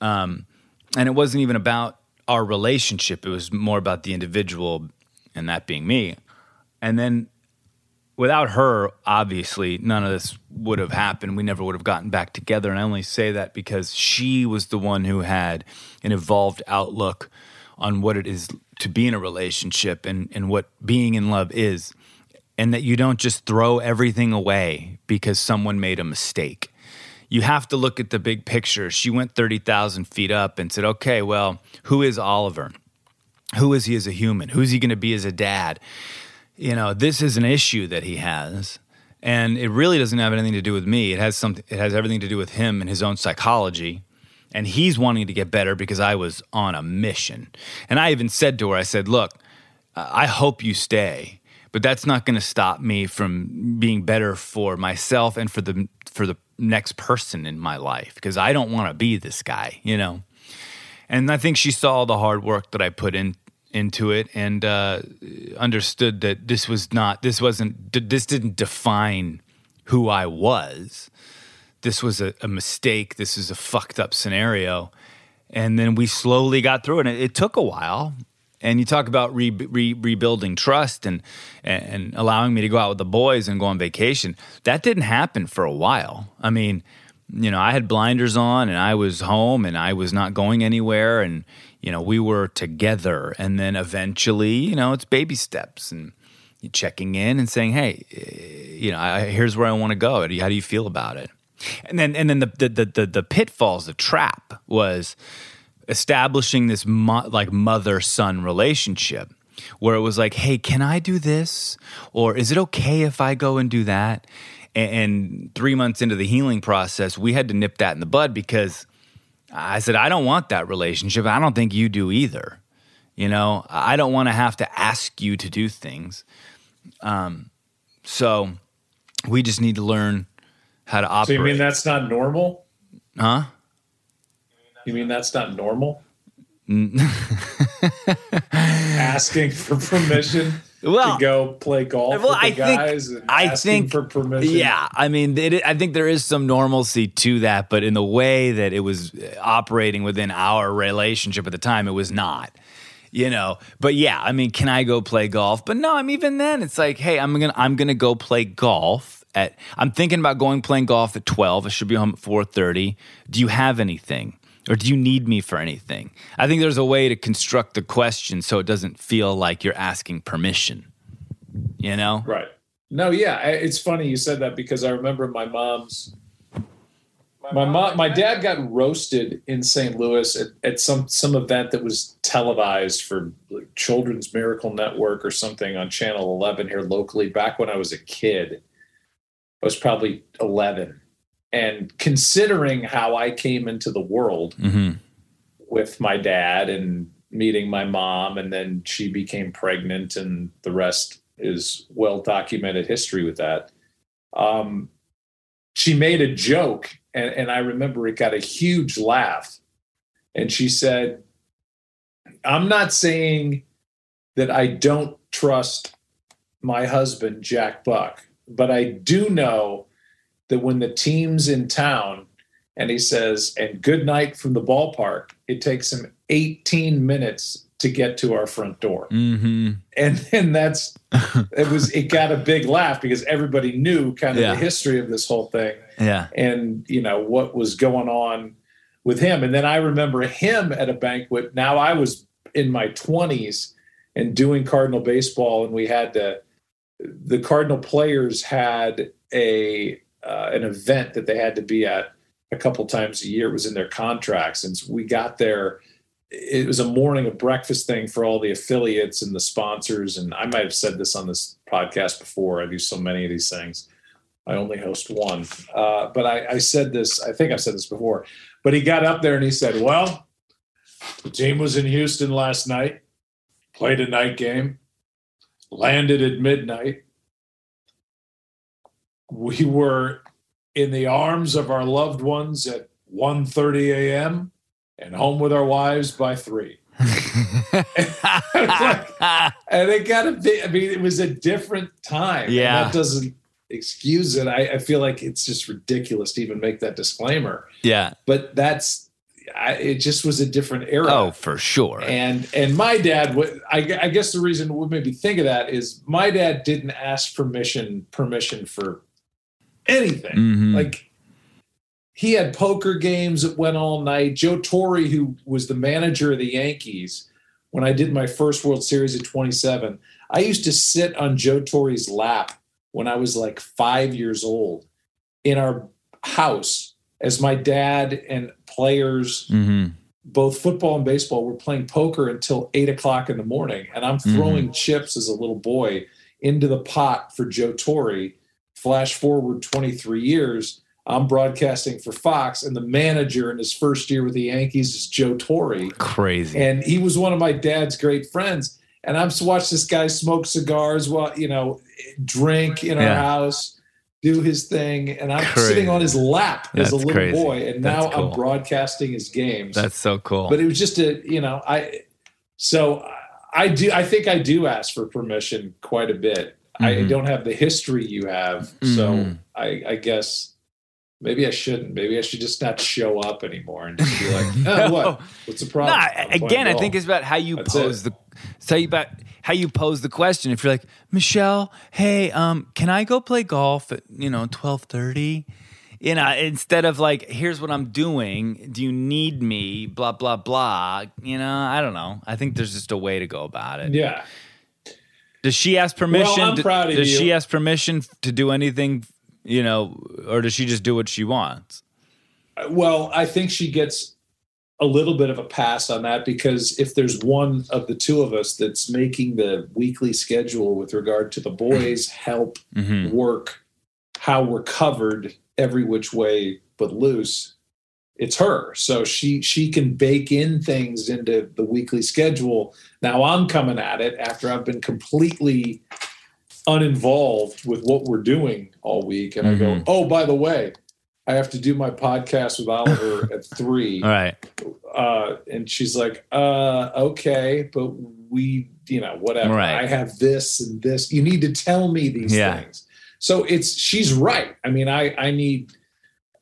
Um, and it wasn't even about our relationship, it was more about the individual, and that being me. And then without her, obviously, none of this would have happened. We never would have gotten back together. And I only say that because she was the one who had an evolved outlook on what it is to be in a relationship and, and what being in love is. And that you don't just throw everything away because someone made a mistake. You have to look at the big picture. She went 30,000 feet up and said, okay, well, who is Oliver? Who is he as a human? Who's he going to be as a dad? You know, this is an issue that he has. And it really doesn't have anything to do with me. It has something it has everything to do with him and his own psychology. And he's wanting to get better because I was on a mission. And I even said to her, I said, "Look, I hope you stay, but that's not going to stop me from being better for myself and for the for the next person in my life because I don't want to be this guy, you know." And I think she saw the hard work that I put in into it and uh, understood that this was not this wasn't this didn't define who I was. This was a, a mistake. This is a fucked up scenario, and then we slowly got through it. It, it took a while. And you talk about re, re, rebuilding trust and, and allowing me to go out with the boys and go on vacation. That didn't happen for a while. I mean, you know, I had blinders on and I was home and I was not going anywhere. And, you know, we were together. And then eventually, you know, it's baby steps and checking in and saying, hey, eh, you know, I, here's where I want to go. How do you feel about it? And then, and then the, the, the, the pitfalls, the trap was, establishing this mo- like mother son relationship where it was like, hey, can I do this? Or is it okay if I go and do that? And, and three months into the healing process, we had to nip that in the bud because I said, I don't want that relationship. I don't think you do either. You know, I don't want to have to ask you to do things. Um, so we just need to learn how to operate. So you mean that's not normal? Huh? You mean that's not normal? asking for permission well, to go play golf well, I think, I think, for permission. Yeah, I mean, it, I think there is some normalcy to that, but in the way that it was operating within our relationship at the time, it was not. You know, but yeah, I mean, can I go play golf? But no, I'm even then. It's like, hey, I'm gonna I'm gonna go play golf at. I'm thinking about going playing golf at 12. I should be home at 4:30. Do you have anything? Or do you need me for anything? I think there's a way to construct the question so it doesn't feel like you're asking permission. You know? Right. No, yeah, it's funny you said that because I remember my mom's my mom my dad got roasted in St. Louis at, at some some event that was televised for like Children's Miracle Network or something on channel 11 here locally back when I was a kid. I was probably 11 and considering how I came into the world mm-hmm. with my dad and meeting my mom, and then she became pregnant, and the rest is well documented history with that. Um, she made a joke, and, and I remember it got a huge laugh. And she said, I'm not saying that I don't trust my husband, Jack Buck, but I do know that when the team's in town and he says, and good night from the ballpark, it takes him 18 minutes to get to our front door. Mm-hmm. And then that's, it was, it got a big laugh because everybody knew kind of yeah. the history of this whole thing. Yeah. And, you know, what was going on with him. And then I remember him at a banquet. Now I was in my 20s and doing Cardinal baseball, and we had to, the Cardinal players had a uh, an event that they had to be at a couple times a year. It was in their contracts, and so we got there. It was a morning of breakfast thing for all the affiliates and the sponsors. And I might have said this on this podcast before. I do so many of these things. I only host one, uh, but I, I said this. I think I've said this before. But he got up there and he said, "Well, the team was in Houston last night, played a night game, landed at midnight, we were in the arms of our loved ones at 1.30 a.m. and home with our wives by 3. and it got a bit, I mean, it was a different time. Yeah. that doesn't excuse it. I, I, feel like it's just ridiculous to even make that disclaimer. Yeah. But that's, I, it just was a different era. Oh, for sure. And and my dad, I, I guess the reason would maybe think of that is my dad didn't ask permission permission for anything. Mm-hmm. Like he had poker games that went all night. Joe Torre, who was the manager of the Yankees when I did my first World Series at 27, I used to sit on Joe Torre's lap when I was like five years old in our house as my dad and players, mm-hmm. both football and baseball, were playing poker until eight o'clock in the morning. And I'm throwing mm-hmm. chips as a little boy into the pot for Joe Torre Flash forward 23 years, I'm broadcasting for Fox, and the manager in his first year with the Yankees is Joe Torre. Crazy. And he was one of my dad's great friends. And I'm to watch this guy smoke cigars while, you know, drink in our yeah. house, do his thing. And I'm crazy. sitting on his lap That's as a little crazy. boy. And now cool. I'm broadcasting his games. That's so cool. But it was just a, you know, I, so I do, I think I do ask for permission quite a bit. Mm-hmm. I don't have the history you have, so mm-hmm. I, I, guess Maybe I shouldn't. Maybe I should just not show up anymore and just be like, oh, what? What's the problem? Nah, again, I think it's about how you That's pose it. the. It's how you about how you pose the question. If you're like Michelle, hey, um, can I go play golf at you know twelve thirty? You know, instead of like, here's what I'm doing. Do you need me? Blah blah blah. You know, I don't know. I think there's just a way to go about it. Yeah. Does she ask permission? I'm to- proud of does you. she ask permission to do anything? You know, or does she just do what she wants? Well, I think she gets a little bit of a pass on that because if there's one of the two of us that's making the weekly schedule with regard to the boys, help, Mhm. work, how we're covered every which way but loose, it's her. So she she can bake in things into the weekly schedule. Now I'm coming at it after I've been completely uninvolved with what we're doing all week and I go, Mhm. "Oh, by the way, I have to do my podcast with Oliver at three. All right. Uh, and she's like, uh, okay, but we, you know, whatever. Right. I have this and this. You need to tell me these Yeah. things. So it's she's right. I mean, I I need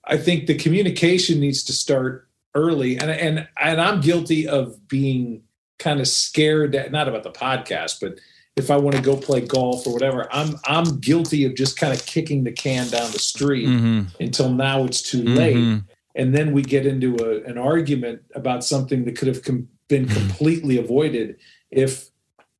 I think the communication needs to start early. And and and I'm guilty of being kind of scared that not about the podcast, but if I want to go play golf or whatever, I'm I'm guilty of just kind of kicking the can down the street Mhm. until now it's too late Mhm. and then we get into a, an argument about something that could have com- been completely avoided if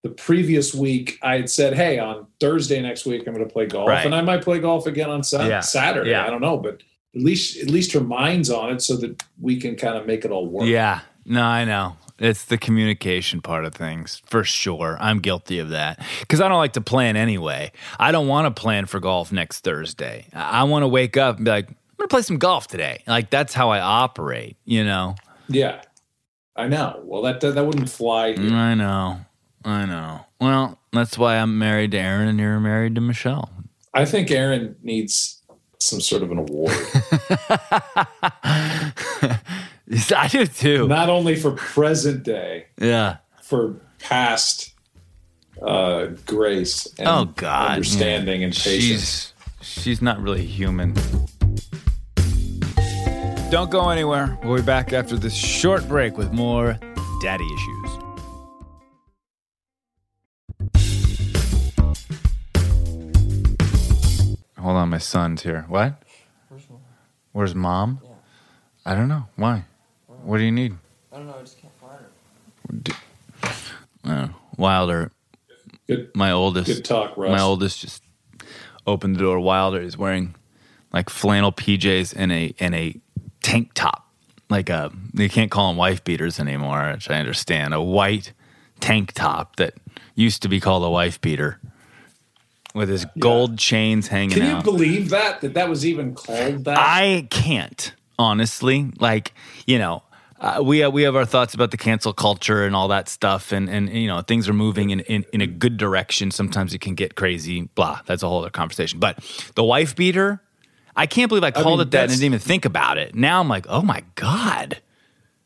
the previous week I had said, "Hey, on Thursday next week I'm going to play golf, Right. and I might play golf again on Sa- Yeah. Saturday. Yeah. I don't know, but at least at least her mind's on it so that we can kind of make it all work." Yeah. No, I know. It's the communication part of things for sure. I'm guilty of that because I don't like to plan anyway. I don't want to plan for golf next Thursday. I want to wake up and be like, I'm going to play some golf today. Like, that's how I operate, you know? yeah, I know. Well, that that, wouldn't fly. here. I know. I know. Well, that's why I'm married to Erinn and you're married to Michelle. I think Erinn needs some sort of an award, I do too. not only for present day, Yeah. for past uh, grace and Oh, God. understanding and patience. She's she's not really human. Don't go anywhere. We'll be back after this short break with more daddy issues. Hold on, my son's here. What? Where's mom? I don't know. Why? What do you need? I don't know. I just can't find her. Uh, Wilder, Good, my oldest. good talk, Russ. My oldest just opened the door. Wilder is wearing like flannel PJs and a and a tank top. Like a you can't call them wife beaters anymore, which I understand. A white tank top that used to be called a wife beater, with his gold chains hanging Can you out. believe that that that was even called that? I can't honestly. Like you know, uh, we have, we have our thoughts about the cancel culture and all that stuff, and and you know things are moving in, in in a good direction. Sometimes it can get crazy. Blah. That's a whole other conversation. But the wife beater, I can't believe I called mean, it that and didn't even think about it. Now I'm like, oh my god.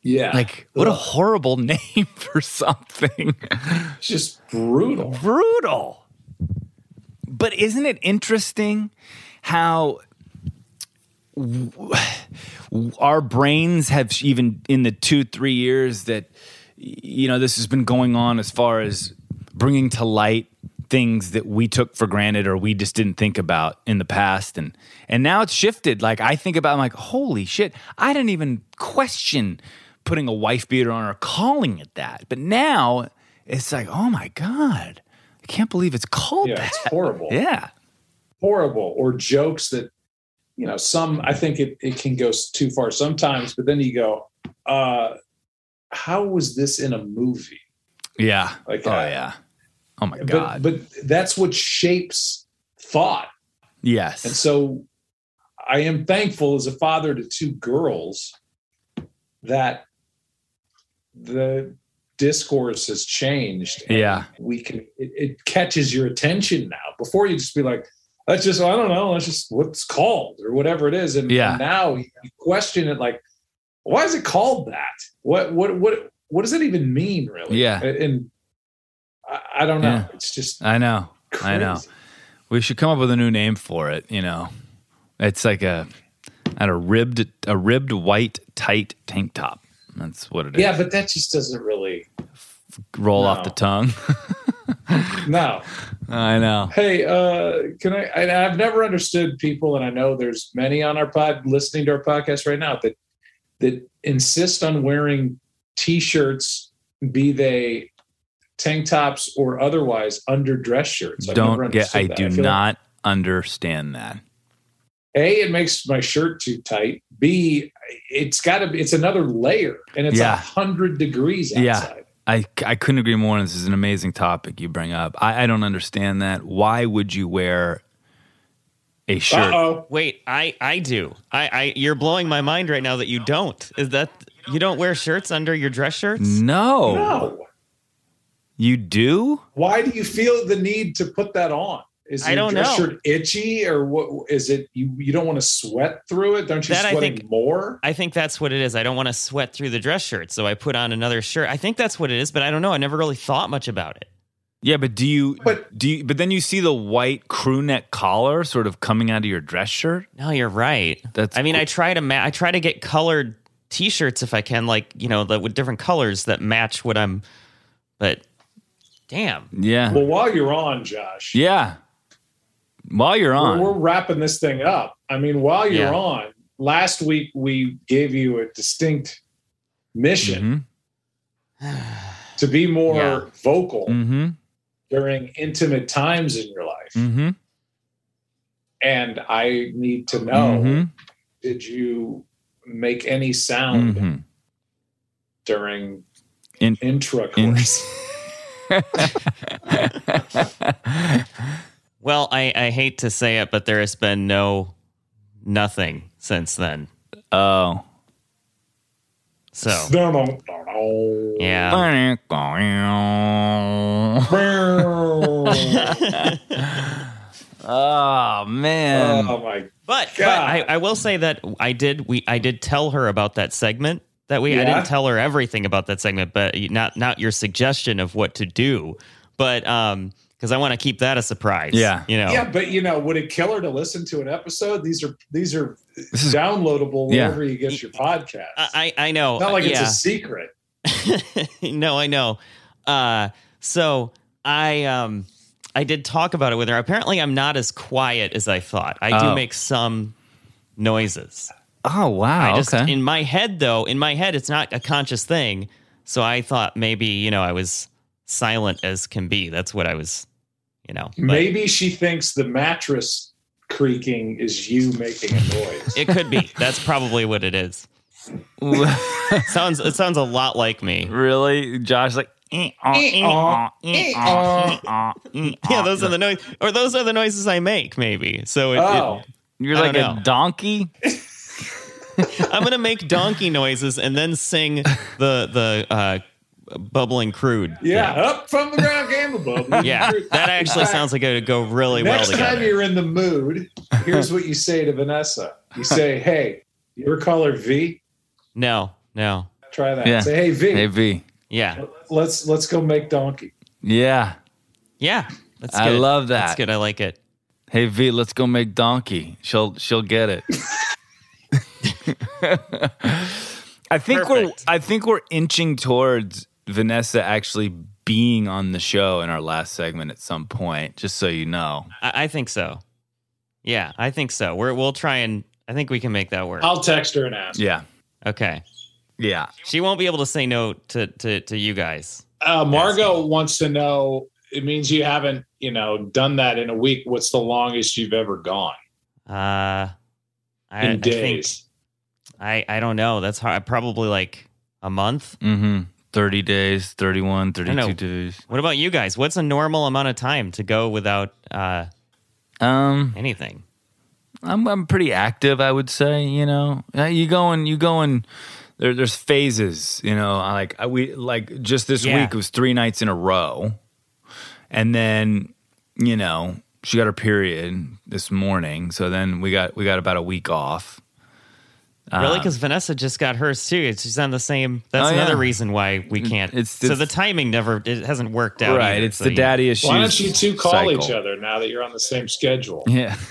yeah, Like, what a horrible name for something. it's just brutal. brutal. But isn't it interesting how our brains have even in the two, three years that, you know, this has been going on as far as bringing to light things that we took for granted or we just didn't think about in the past. And and now it's shifted. Like i think about I'm like holy shit i didn't even question putting a wife beater on or calling it that. But now it's like oh my god i can't believe it's called Yeah, that it's horrible. yeah horrible. Or jokes that you know some. I think it it can go too far sometimes, but then you go, uh, how was this in a movie? yeah Like, oh uh, yeah oh my But god but that's what shapes thought. yes And so I am thankful as a father to two girls that the discourse has changed. and Yeah. We can, it, it catches your attention now. Before you just be like, that's just, I don't know, that's just what's called or whatever it is. And, Yeah. now you question it like, why is it called that? What, what, what, what does it even mean really? Yeah. And I, I don't know. Yeah. It's just, i know crazy. i know we should come up with a new name for it you know it's like a had a ribbed a ribbed white tight tank top. That's what it is. Yeah, but that just doesn't really. roll No. off the tongue. No. I know. Hey, uh, can I, I? I've never understood people, and I know there's many on our pod listening to our podcast right now that that insist on wearing t-shirts, be they tank tops or otherwise, under dress shirts. I've Don't get. I that. do like, not understand that. A, it makes my shirt too tight. B, it's got to be. It's another layer, and it's a Yeah. hundred degrees outside. Yeah. I, I couldn't agree more. This is an amazing topic you bring up. I, I don't understand that. Why would you wear a shirt? Uh oh. Wait, I I do. I I you're blowing my mind right now that you don't. Is that you don't wear shirts under your dress shirts? No. No. You do? Why do you feel the need to put that on? Is I your don't dress know. shirt itchy or what? Is it you? You don't want to sweat through it? Don't you That I sweating think- more? I think that's what it is. I don't want to sweat through the dress shirt, so I put on another shirt. I think that's what it is, but I don't know. I never really thought much about it. Yeah, but do you But- do you, but then you see the white crew neck collar sort of coming out of your dress shirt? No, you're right. That's I mean, cool. I try to ma- I try to get colored t-shirts if I can, like you know, the, with different colors that match what I'm. But damn, Yeah. Well, while you're on, Josh, yeah. While you're on. we're, we're wrapping this thing up. I mean, while you're Yeah. on, last week we gave you a distinct mission Mhm. to be more Yeah. vocal Mhm. during intimate times in your life. Mhm. And I need to know Mhm. did you make any sound Mhm. during In- intracourse? Well, I, I hate to say it, but there has been no nothing since then. oh. So. Yeah, oh man. oh my but, but I, I will say that I did we I did tell her about that segment that we I didn't tell her everything about that segment, but not not your suggestion of what to do, but um because I want to keep that a surprise. Yeah. you know. Yeah, but you know, would it kill her to listen to an episode? These are these are This is- downloadable Yeah. wherever you get your podcast. I I I know. Not like yeah. it's a secret. no, I know. Uh, so I um I did talk about it with her. Apparently, I'm not as quiet as I thought. I Oh. do make some noises. Oh wow. I just okay. in my head though, in my head, it's not a conscious thing. So I thought maybe you know I was silent as can be. That's what I was, you know. but Maybe she thinks the mattress creaking is you making a noise. it could be. That's probably what it is. sounds it sounds a lot like me. really? Josh like Yeah, ah. those are the noise, or those are the noises I make. Maybe so. It, it- oh, You're like a know. donkey. I'm gonna make donkey noises and then sing the the uh, bubbling crude. yeah, thing. up from the ground game above. yeah. That actually sounds like it would go really well Next time you're in the mood, here's what you say to Vanessa. You say, "Hey, you ever call her V? No, no, Try that. Yeah. Say, "Hey V, Hey V. yeah, let's let's go make donkey." Yeah. yeah. That's good. I good. love that. That's good. I like it. Hey V, let's go make donkey. She'll she'll get it. I think we're I think we're inching towards Vanessa actually being on the show in our last segment at some point, just so you know. I, I think so. Yeah, I think so. We're we'll try and I think we can make that work. I'll text her and ask. Yeah. Okay. Yeah. She won't be able to say no to to to you guys. Uh, Margot wants to know. It means you haven't, you know, done that in a week. What's the longest you've ever gone Uh, I, in I think days? I I don't know. That's hard. Probably like a month. Mm-hmm. 30 days, 31, 32 days. What about you guys? What's a normal amount of time to go without uh, Um anything? I'm I'm pretty active, I would say. You know, Uh, you going, you going. There, there's phases. You know, like I, we like just this Yeah. week it was three nights in a row, and then you know she got her period this morning, so then we got we got about a week off. Really? Uh, Because Vanessa just got hers too. She's on the same. That's Oh, another yeah. reason why we can't. It's- so the timing never. It hasn't worked out. right, either, it's so the yeah. daddy issues. Why don't you two call cycle. each other now that you're on the same schedule? Yeah.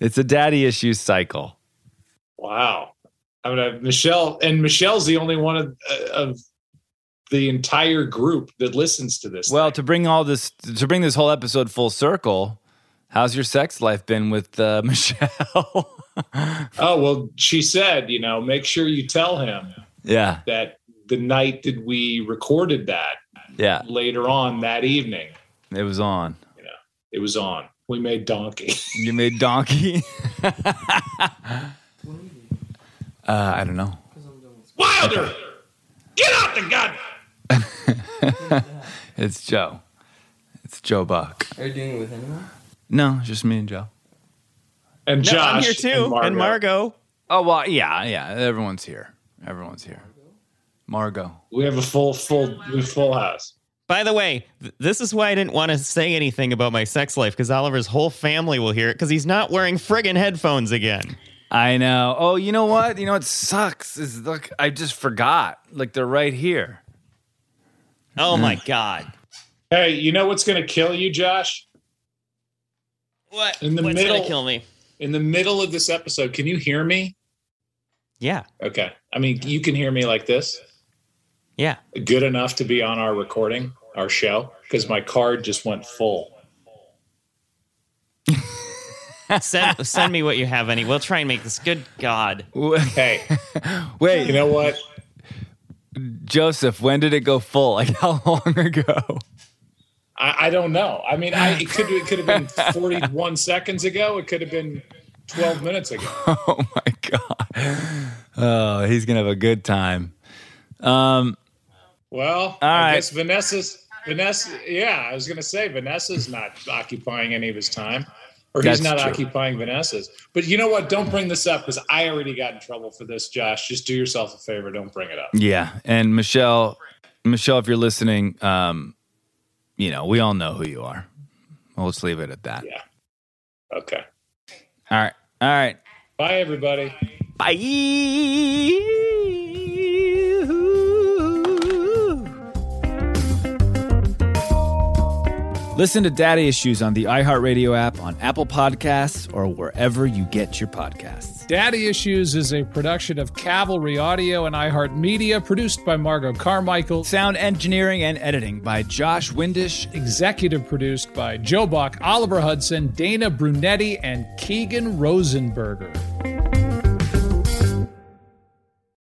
It's a daddy issue cycle. Wow. I mean, uh, Michelle, and Michelle's the only one of, uh, of the entire group that listens to this. Well, thing. to bring all this to bring this whole episode full circle, how's your sex life been with uh, Michelle? oh well, she said, you know, make sure you tell him yeah, that the night that we recorded that yeah, later on that evening, it was on. You know, it was on. We made donkey. You made donkey. uh, I don't know. Wilder, get out the gun. It's Joe. It's Joe Buck. Are you doing it with anyone? No, just me and Joe. And No, Josh I'm here too. And Margot. Oh well, yeah, yeah. Everyone's here. Everyone's here. Margot. We have a full, full, full house. By the way, th- this is why I didn't want to say anything about my sex life because Oliver's whole family will hear it because he's not wearing friggin' headphones again. I know. Oh, you know what? You know what sucks is look. I just forgot. Like they're right here. Oh my mm. God. Hey, you know what's going to kill you, Josh? What? In the What's middle- gonna kill me? In the middle of this episode, can you hear me? Yeah. Okay. I mean, you can hear me like this. Yeah. Good enough to be on our recording, our show, because my card just went full. Send send me what you have, any. We'll try and make this. Good God. Hey, Wait, you know what? Joseph, when did it go full? Like how long ago? I, I don't know. I mean, I, it could it could have been 41 seconds ago. It could have been 12 minutes ago. Oh my god. Oh, he's gonna have a good time. Um, Well, I right. guess Vanessa's Vanessa. Yeah, I was going to say Vanessa's not occupying any of his time, or he's That's not true. occupying Vanessa's. But you know what? Don't bring this up because I already got in trouble for this, Josh. Just do yourself a favor. Don't bring it up. yeah, and Michelle, Michelle, if you're listening, um, you know we all know who you are. Well, let's leave it at that. Yeah. Okay. All right, all right. Bye, everybody. Bye. Listen to Daddy Issues on the iHeartRadio app, on Apple Podcasts, or wherever you get your podcasts. Daddy Issues is a production of Cavalry Audio and iHeartMedia, produced by Margot Carmichael, Sound engineering and editing by Josh Windisch. executive produced by Joe Buck, Oliver Hudson, Dana Brunetti, and Keegan Rosenberger.